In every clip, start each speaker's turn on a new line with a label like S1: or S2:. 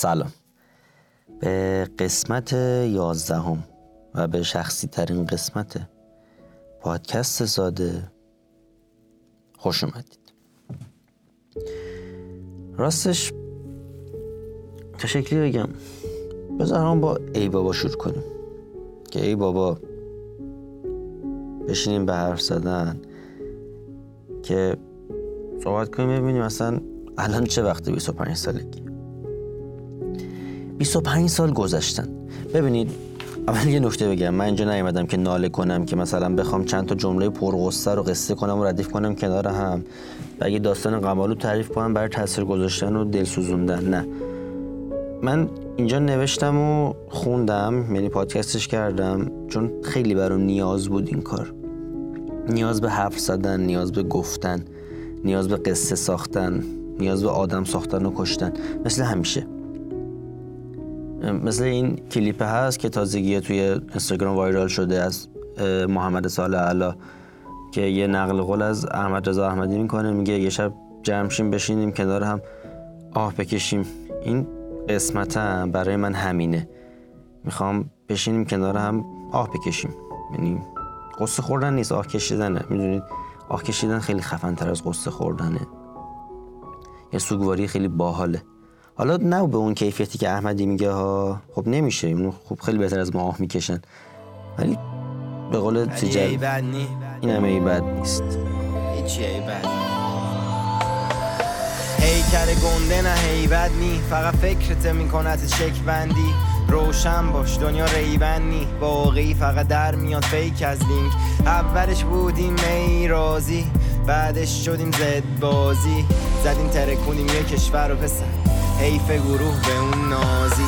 S1: سلام. به قسمت یازدهم و به شخصی ترین قسمت پادکست ساده خوش اومدید. راستش تا شکلی بگم؟ بذار هم با ای بابا شروع کنیم. که ای بابا بشینیم به حرف زدن که صحبت کنیم ببینیم اصلا الان چه وقتی 25 سالگی؟ 25 سال گذشتن. ببینید اول یه نکته بگم. من اینجا نیومدم که ناله کنم که مثلا بخوام چند تا جمله پرغصه رو قصه کنم و ردیف کنم کنار هم. و اگه داستان قمالو تعریف کنم برای تاثیر گذاشتن و دل سوزوندن. نه. من اینجا نوشتم و خوندم یعنی پادکستش کردم چون خیلی برام نیاز بود این کار. نیاز به حرف زدن نیاز به گفتن نیاز به قصه ساختن نیاز به آدم ساختن و کشتن. مثل همیشه. مثل این کلیپ هست که تازگی توی اینستاگرام وایرال شده از محمد سال علا که یه نقل قول از احمد رضا احمدی می‌کنه میگه یه شب جمشیم بشینیم کنار هم آه بکشیم. این قسمتم برای من همینه. می‌خوام بشینیم کنار هم آه بکشیم. یعنی قصه خوردن نیست آه کشیدنه. می‌دونید؟ آه کشیدن خیلی خفن تر از قصه خوردنه. یه سوگواری خیلی باحاله. حالا نه به اون کیفیتی که احمدی میگه ها. خب نمیشه. اون خب خیلی بهتر از ما آه می‌کشن. ولی به قول تیجر این همه ای بد نیست.
S2: هیچی ای بد هیکل گنده نه هیبت نی. فقط فکرت می‌کند شک بندی. روشن باش دنیا ریبن نی. باقی فقط در میاد فیک از لینک. اولش بودیم می رازی بعدش شدیم زد بازی. زدیم ترکونیم یه کشور و پسر. حیف گروه به اون نازی.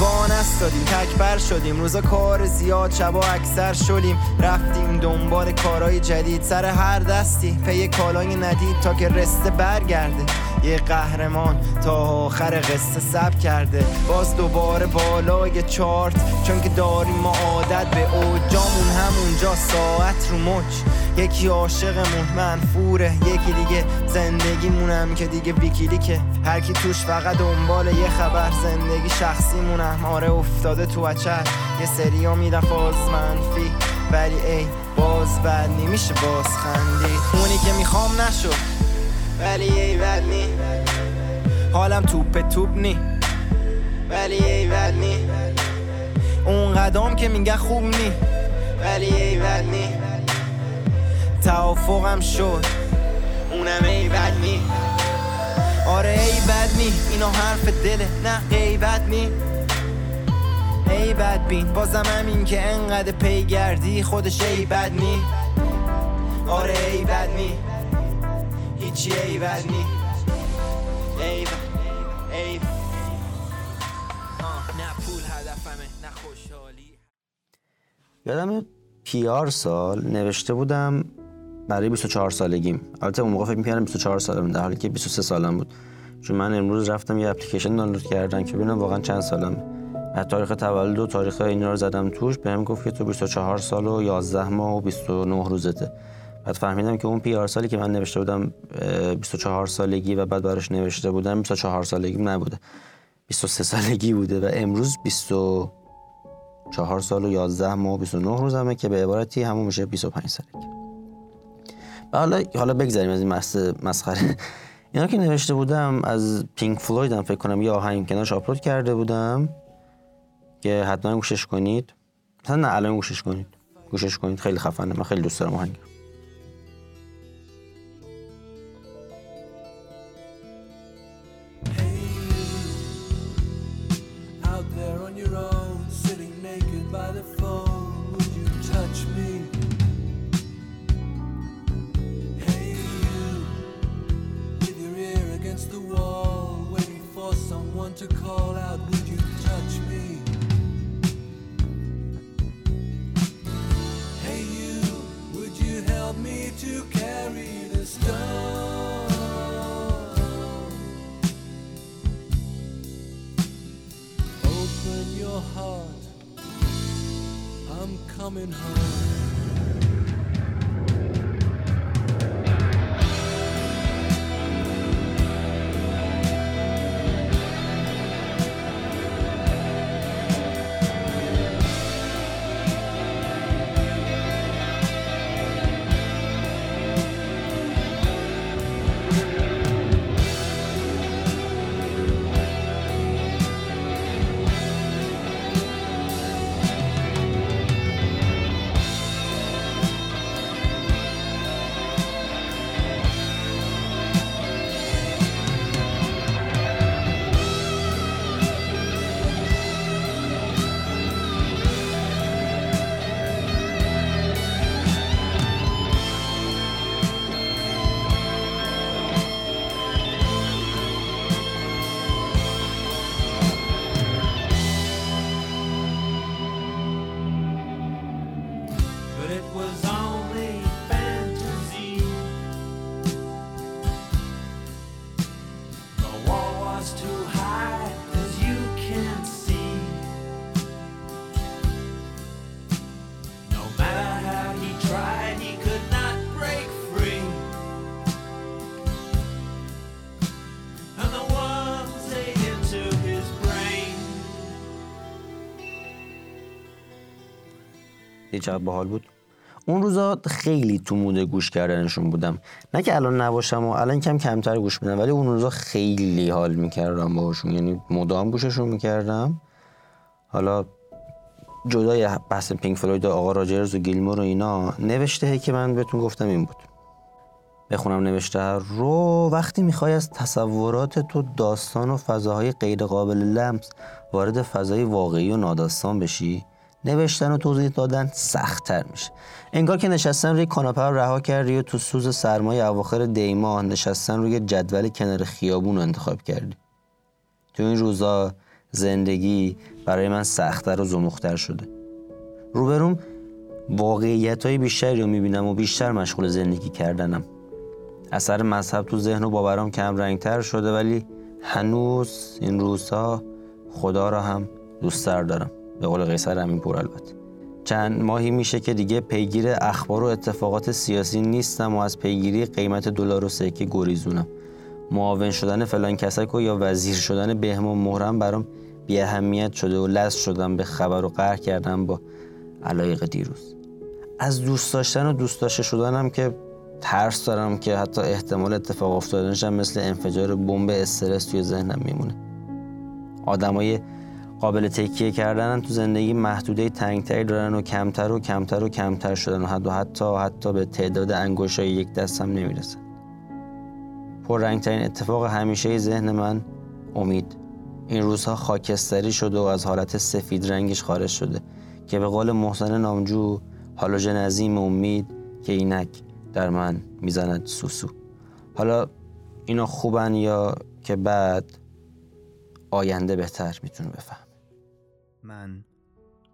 S2: وانست دادیم تکبر شدیم روزا کار زیاد شبا اکثر شدیم رفتیم دنبال کارهای جدید سر هر دستی. پی کالای ندید تا که رسته برگرده. یه قهرمان تا آخر قصه سب کرده. باز دوباره بالای چارت چون که داریم ما عادت به اوجامون همونجا ساعت رو مچ. یکی عاشقمون منفوره. یکی دیگه زندگیمونم که دیگه بیکیلی که هر کی توش فقط دنبال یه خبر زندگی شخصیمونم آره افتاده تو اچر یه سری ها میرن فاز منفی. ولی ای باز بد نمیشه باز خندی اونی که می‌خوام نشد ولی ای بد نی حالم توپ توپ نی. ولی ای بد نی اون قدم که میگه خوب نی. ولی ای بد نی توافقم شد. اونم ای بد نی آره ای بد نی اینا حرف دله. نه غیبت نی ای بد بین بازم همین که انقدر پی گردی خودش ای بد نی آره ای بد نی هیچی ای بد نی ای بد ای نه پول هدفمه نه خوشحالی
S1: یادم پیار سال نوشته بودم برای 24 سالگیم. البته اون موقع فکر می‌کردم 24 سالم در حالی که 23 سالم بود. چون من امروز رفتم یه اپلیکیشن دانلود کردم که ببینم واقعا چند سالم. از تاریخ تولد و تاریخ اینا رو زدم توش بهم گفت که تو 24 سال و 11 ماه و 29 روزته. بعد فهمیدم که اون پی سالی که من نوشته بودم 24 سالگی و بعد براش نوشته بودم 24 سالگی نبوده. 23 سالگی بوده و امروز 24 سال و 11 ماه و 29 روزمه که به عبارتی همون میشه 25 سالگی. حالا حالا بگذاریم از این مسخره. اینا که نوشته بودم از پینک فلوید هم فکر کنم یه آهنگ کنارش آپلود کرده بودم که حتما گوشش کنید. مثلا نه الان گوشش کنید. گوشش کنید. خیلی خفنه. من خیلی دوست دارم آهنگ
S3: waiting for someone to call out.
S1: دیدی چقدر باحال بود. اون روزا خیلی تو مود گوش کردنشون بودم. نه که الان نباشم و الان کم کمتر گوش میدم ولی اون روزا خیلی حال می‌کردم باهاشون. یعنی مدام گوششون می‌کردم. حالا جدای بحث پینک فلوید و آقا راجرز و گیلمور و اینا نوشته که من بهتون گفتم این بود. بخونم نوشته رو. وقتی می‌خوای از تصورات تو داستان و فضاهای غیر قابل لمس وارد فضای واقعی و ناداستان بشی نوشتن و توضیح دادن سختتر میشه. انگار که نشستن روی کاناپه رو رها کردی و تو سوز سرمای اواخر دیما نشستن روی جدول کنار خیابون رو انتخاب کردی. تو این روزا زندگی برای من سختتر و زمختر شده. روبروم واقعیت های بیشتری رو می‌بینم و بیشتر مشغول زندگی کردنم. اثر مذهب تو ذهن و باورام کم رنگتر شده ولی هنوز این روزها خدا را هم دوست دارم. به قول قیصر همین پور البته. چند ماهی میشه که دیگه پیگیر اخبار و اتفاقات سیاسی نیستم و از پیگیری قیمت دلار و سکه گریزونم. معاون شدن فلان کسک و یا وزیر شدن بهم و مهرم برام بی اهمیت شده و لز شدم به خبر و قهر کردم با علایق دیروز. از دوست داشتن و دوست داشته شدنم که ترس دارم که حتی احتمال اتفاق افتادنش هم مثل انفجار بمب استرس توی ذهنم میمونه. آدمای قابل تکیه کردن تو زندگی محدوده تنگتری دارن و کمتر و کمتر و کمتر شدن و حتی حتی, حتی به تعداد انگشتای یک دست هم نمی‌رسن. پررنگترین اتفاق همیشه ذهن من امید. این روزها خاکستری شده و از حالت سفید رنگش خارج شده که به قول محسن نامجو هالوژن عظیم امید که اینک در من می‌زند سوسو. حالا اینا خوبن یا که بعد آینده بهتر می‌تونه بفهم.
S4: من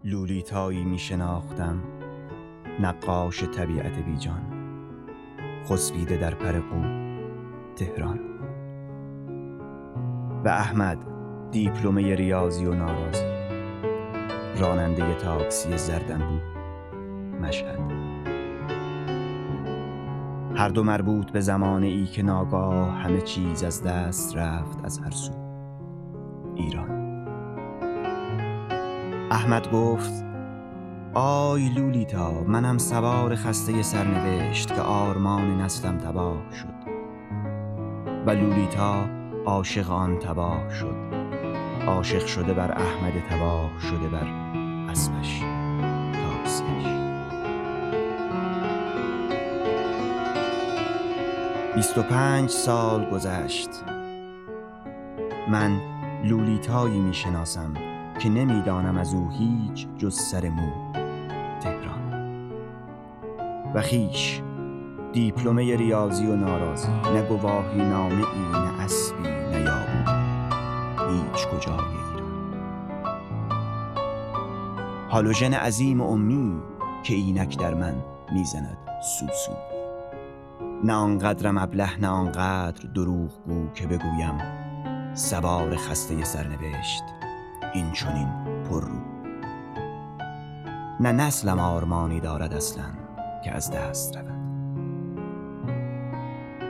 S4: لولیتایی می شناختم نقاش طبیعت بیجان خسبیده در پرقو تهران. و احمد دیپلمه ریاضی و ناراضی راننده تاکسی زردنبو مشهد. هر دو مربوط به زمانه ای که ناگاه همه چیز از دست رفت از هر سو. ایران. احمد گفت آی لولیتا منم سوار خسته سرنوشت که آرمان نسلم تباه شد. و لولیتا عاشق آن تباه شد. عاشق شده بر احمد تباه شده بر بیست و پنج سال گذشت. من لولیتایی می شناسم که نمی‌دانم از او هیچ جز سر مو. تهران. و خیش دیپلمه ریاضی و ناراضی. نه گواهی نامه ای نه اسبی نه یابو. هیچ کجای ایران. هالوژن عظیم امی که اینک در من می‌زند سوسو. نه آنقدر ابله نه آنقدر دروغ گو که بگویم سوار خسته سرنوشت. این چونین پر رو. نه نسلم آرمانی دارد اصلا که از دست رود.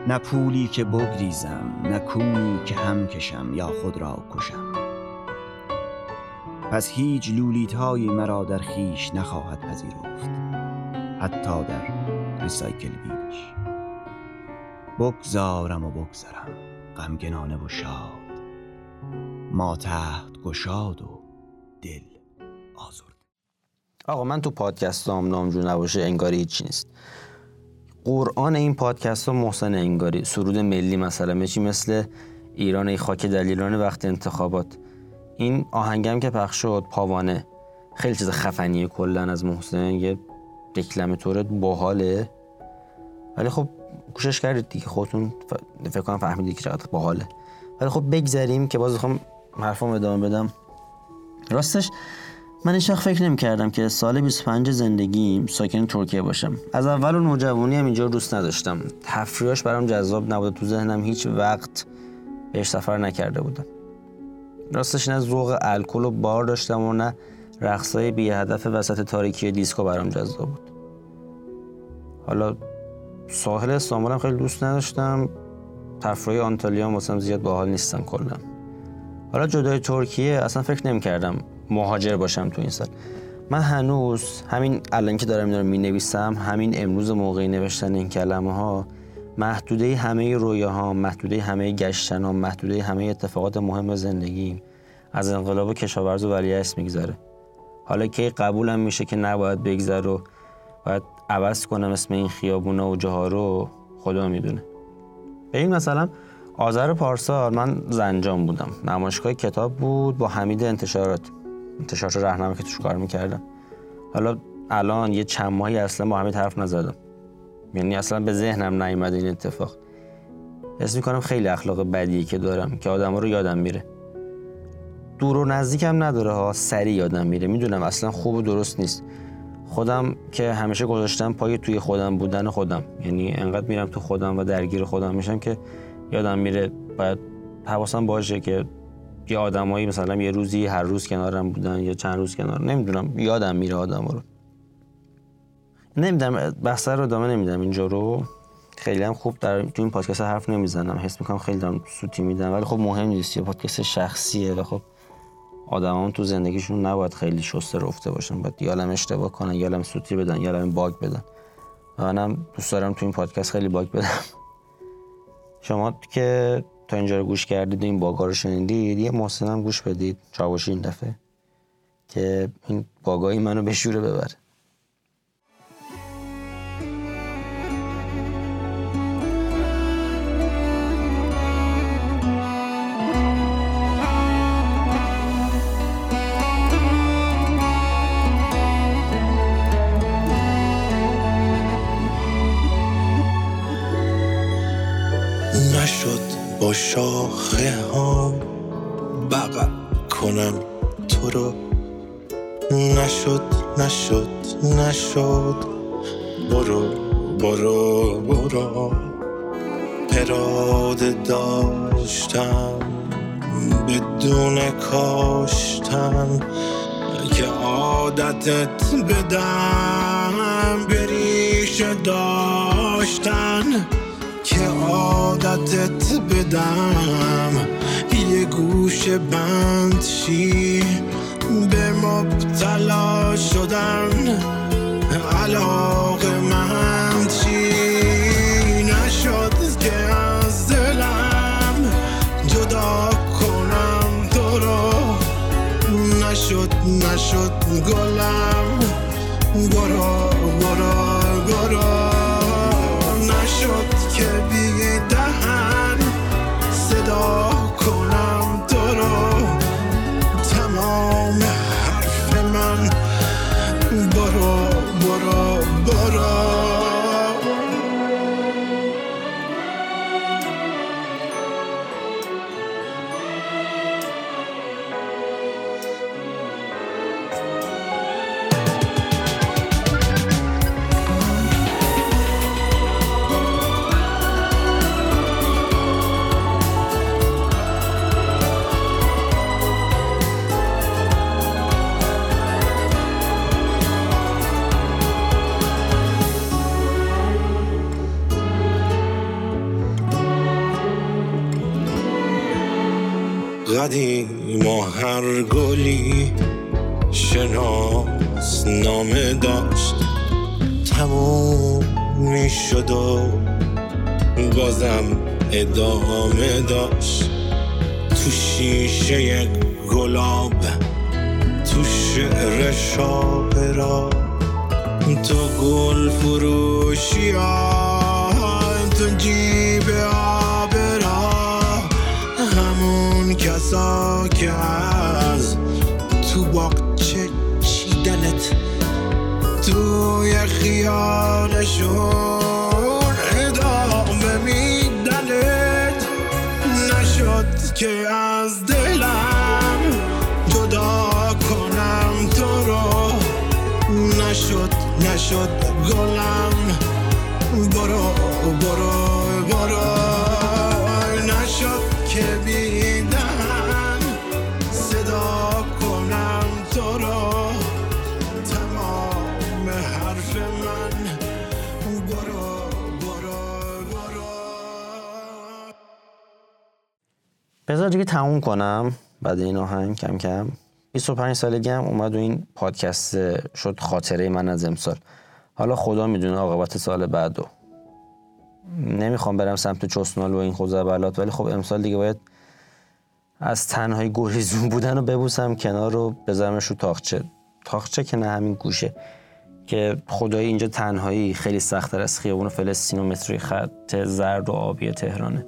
S4: نه پولی که بگریزم نه کونی که هم کشم یا خود را کشم. پس هیچ لولیتهایی مرا در خیش نخواهد پذیرفت حتی در ریسایکل بینش بگذارم و بگذرم غمگنانه و شاد. ما تحت گشاد و دل آزرد.
S1: آقا من تو پادکست هم نامجو نباشه انگاری هیچی نیست. قرآن این پادکست ها محسن انگاری سرود ملی مثلا چی؟ مثل ایران ای خاک دلیران وقت انتخابات. این آهنگم که پخش شد پاوانه. خیلی چیز خفنیه کلا از محسن یه دکلمتور باحاله. ولی خب گوشش کردید دیگه خودتون. فکر کنم فهمیدید که چقدر باحاله. ولی خب بگذریم که باز بخوام حرفام ادامه بدم. راستش من هیچ فکر نمی کردم که سال 25 زندگیم ساکن ترکیه باشم. از اول و نوجوانی هم اینجا دوست نداشتم. تفریحاش برام جذاب نبوده تو ذهنم هیچ وقت بهش سفر نکرده بودم. راستش نه ذوق الکل و بار داشتم و نه رقصای بی هدف وسط تاریکی دیسکو برام جذاب بود. حالا ساحل استانبول هم خیلی دوست نداشتم. تفریح آنتالیا هم واسم زیاد باحال نیستم کلا. حالا جدای ترکیه اصلا فکر نمی کردم مهاجر باشم تو این سال. من هنوز همین الان که دارم اینا رو می نویسم همین امروز موقعی نوشتن این کلمه ها محدوده همه رویاها محدوده همه گشتن ها محدوده همه اتفاقات مهم زندگی از انقلاب کشاورز و ولیعصر میگذره. حالا که قبولم میشه که نباید بگذره و باید عوض کنم اسم این خیابونا و جاها رو خدا می‌دونه. این مثلا آذر پارسال من زنجان بودم. نمایشگاه کتاب بود با حمید انتشارات. انتشارات رهنما که توش کار می‌کردم. حالا الان یه چند ماهی اصلا با حمید حرف نزدم. یعنی اصلا به ذهنم نیومد این اتفاق. حس می‌کنم خیلی اخلاق بدیه که دارم که آدم رو یادم میره. دور و نزدیکم نداره ها سریع یادم میره. می‌دونم اصلا خوب و درست نیست. خودم که همیشه گذاشتم پای توی خودم بودن خودم. یعنی انقدر میرم تو خودم و درگیر خودم میشم که یادم میره باید حواسم باشه که یه آدمایی مثلا یه روزی هر روز کنارم بودن یا چند روز کنار نمی‌دونم یادم میره آدم رو. نمی‌دونم بحث رو ادامه نمیدم اینجا رو. خیلی هم خوب در تو این پادکست حرف نمی‌زنم. حس می‌کنم خیلی دارم سوتی میدم. ولی خب مهم نیست یه پادکست شخصیه و خب آدمان تو زندگیشون نباید خیلی شسته رفته باشن. باید یالم اشتباه کنن یالم سوتی بدن یالم باگ بدن. و منم دوست دارم تو این پادکست خیلی باگ بدم. شما که تا اینجا رو گوش کردید و این باگا رو شنیدید یه محسن هم گوش بدید چاوشی این دفعه که این باگایی منو به شوره ببره.
S5: شاخه ها بغل کنم. تو رو نشد نشد نشد. برو برو برو. اراده داشتم بدون کاشتن. که عادتت بدم بریشه داشتن. که عادتت بدم. یه گوش بند شی به مبتلا شدن علاقه من. ادامه داشت. تو شیشه گلاب تو شعر شاپرا تو گل فروشی ها تو جیب آبرا همون کسا که از تو باغچه چیدنت توی خیالشون نشد گلم. برو برو برو. نشد که بیدن صدا کنم تو رو. تمام حرف من. برو برو برو.
S1: بذار دیگه تموم کنم. بعد این آهنگ کم کم. 25 سالگی هم اومد و این پادکست شد خاطره من از امسال. حالا خدا می‌دونه عاقبت سال بعدو. نمی‌خوام برم سمت چسنال و این خوزبلات ولی خب امسال دیگه باید از تنهای گریزون بودن رو ببوسم کنار رو بذارمش رو تاخچه. تاخچه که نه همین گوشه. که خدای اینجا تنهایی خیلی سختتر از خیابون فلسطین و متروی خط زرد و آبی تهرانه.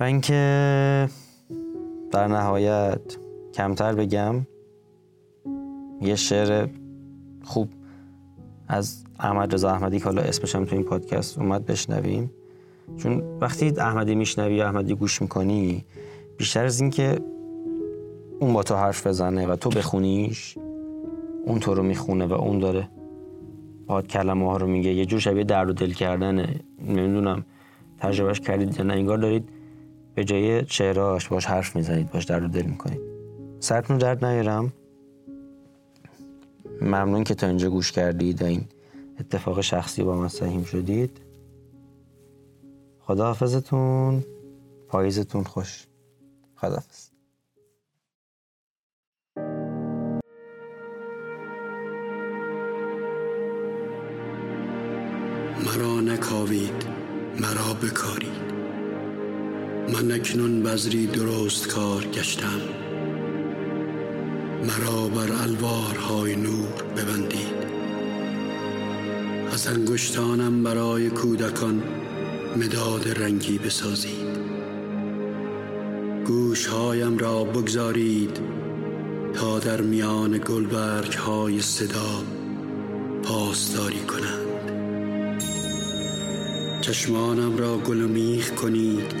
S1: و اینکه در نهایت کمتر بگم یه شعر خوب. از احمد رضا احمدی که حالا اسمش هم تو این پادکست اومد بشنویم. چون وقتی احمدی میشنوی احمدی گوش می‌کنی بیشتر از اینکه اون با تو حرف بزنه و تو بخونیش اون تو رو می‌خونه و اون داره باد کلمه ها رو میگه. یه جور شبیه درد و دل کردنه. نمی‌دونم تجربهش کردید یا نه انگار دارید به جای شعراش باش حرف می‌زنید باش درد و دل می‌کنید. سرتون درد نیارم. ممنون که تا اینجا گوش کردید و این اتفاق شخصی با من سهیم شدید. خداحافظتون. پاییزتون خوش. خداحافظ.
S6: مرا نکاوید مرا بکارید. من اکنون بذری درست کار گشتم. مرا بر الوارهای نور ببندید. از انگشتانم برای کودکان مداد رنگی بسازید. گوشهایم را بگذارید تا در میان گلبرگ های صدا پاسداری کنند. چشمانم را گل میخ کنید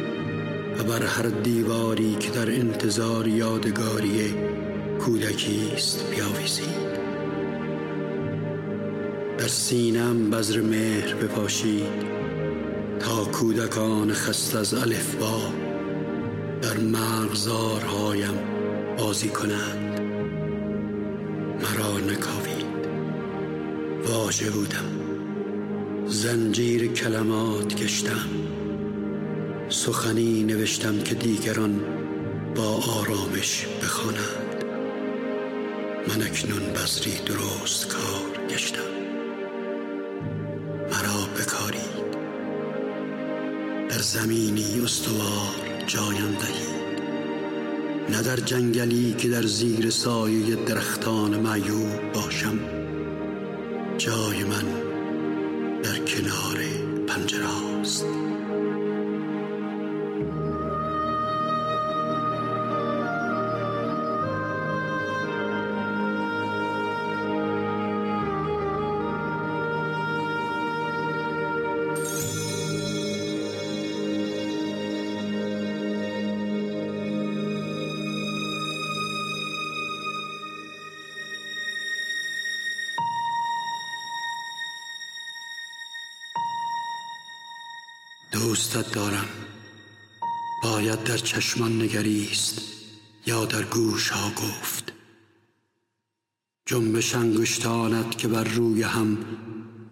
S6: و بر هر دیواری که در انتظار یادگاری کودکی است بیاویزید در سینم بذر مهر بپاشید تا کودکان خست از الفبا در مغزارهایم بازی کنند. مرا نکاوید. واژه بودم. زنجیر کلمات گشتم سخنی نوشتم که دیگران با آرامش بخوانند. من اکنون بذری درست کار گشتم. مرا بکارید در زمینی استوار جایم دهید نه در جنگلی که در زیر سایه درختان معیوب باشم. جای من در کنار پنجره است. دوستت دارم. باید در چشمان نگریست یا در گوش ها گفت. جنبش انگشتانت که بر روی هم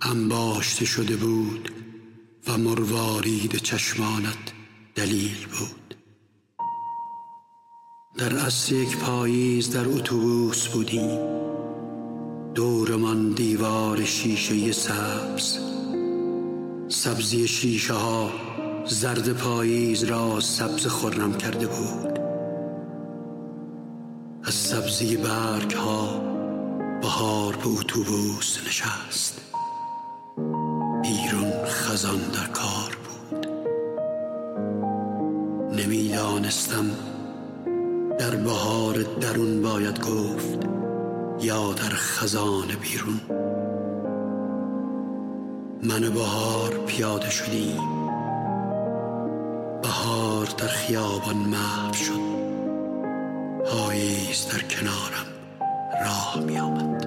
S6: انباشته شده بود و مروارید چشمانت دلیل بود. در اصل یک پاییز در اتوبوس بودیم دورمان دیوار شیشه سبز. سبزی شیشه ها زرد پاییز را سبز خورم کرده بود. از سبزی برگ ها بهار به اتوبوس نشست. بیرون خزان در کار بود. نمی‌دانستم در بهار درون باید گفت یا در خزان بیرون. من بهار پیاده شدیم. بهار در خیابان محو شد. پاییز در کنارم راه می آمد